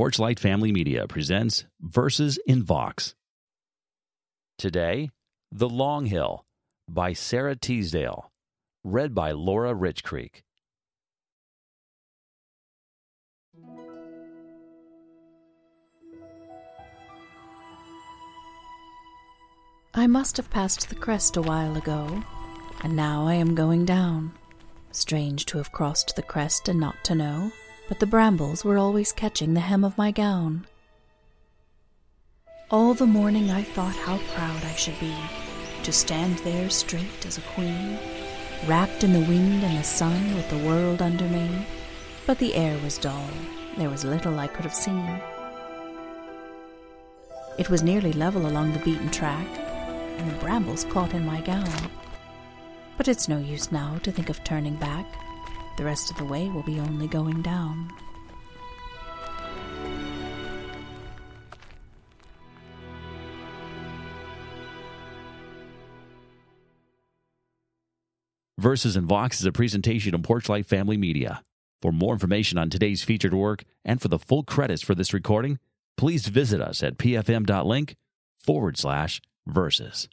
Porchlight Family Media presents Verses in Vox. Today, The Long Hill by Sara Teasdale, read by Laura Richcreek. I must have passed the crest a while ago, and now I am going down. Strange to have crossed the crest and not to know, but the brambles were always catching the hem of my gown. All the morning I thought how proud I should be to stand there straight as a queen, wrapped in the wind and the sun with the world under me. But the air was dull, there was little I could have seen. It was nearly level along the beaten track, and the brambles caught in my gown. But it's no use now to think of turning back. The rest of the way will be only going down. Verses and Vox is a presentation of Porchlight Family Media. For more information on today's featured work and for the full credits for this recording, please visit us at pfm.link forward slash verses.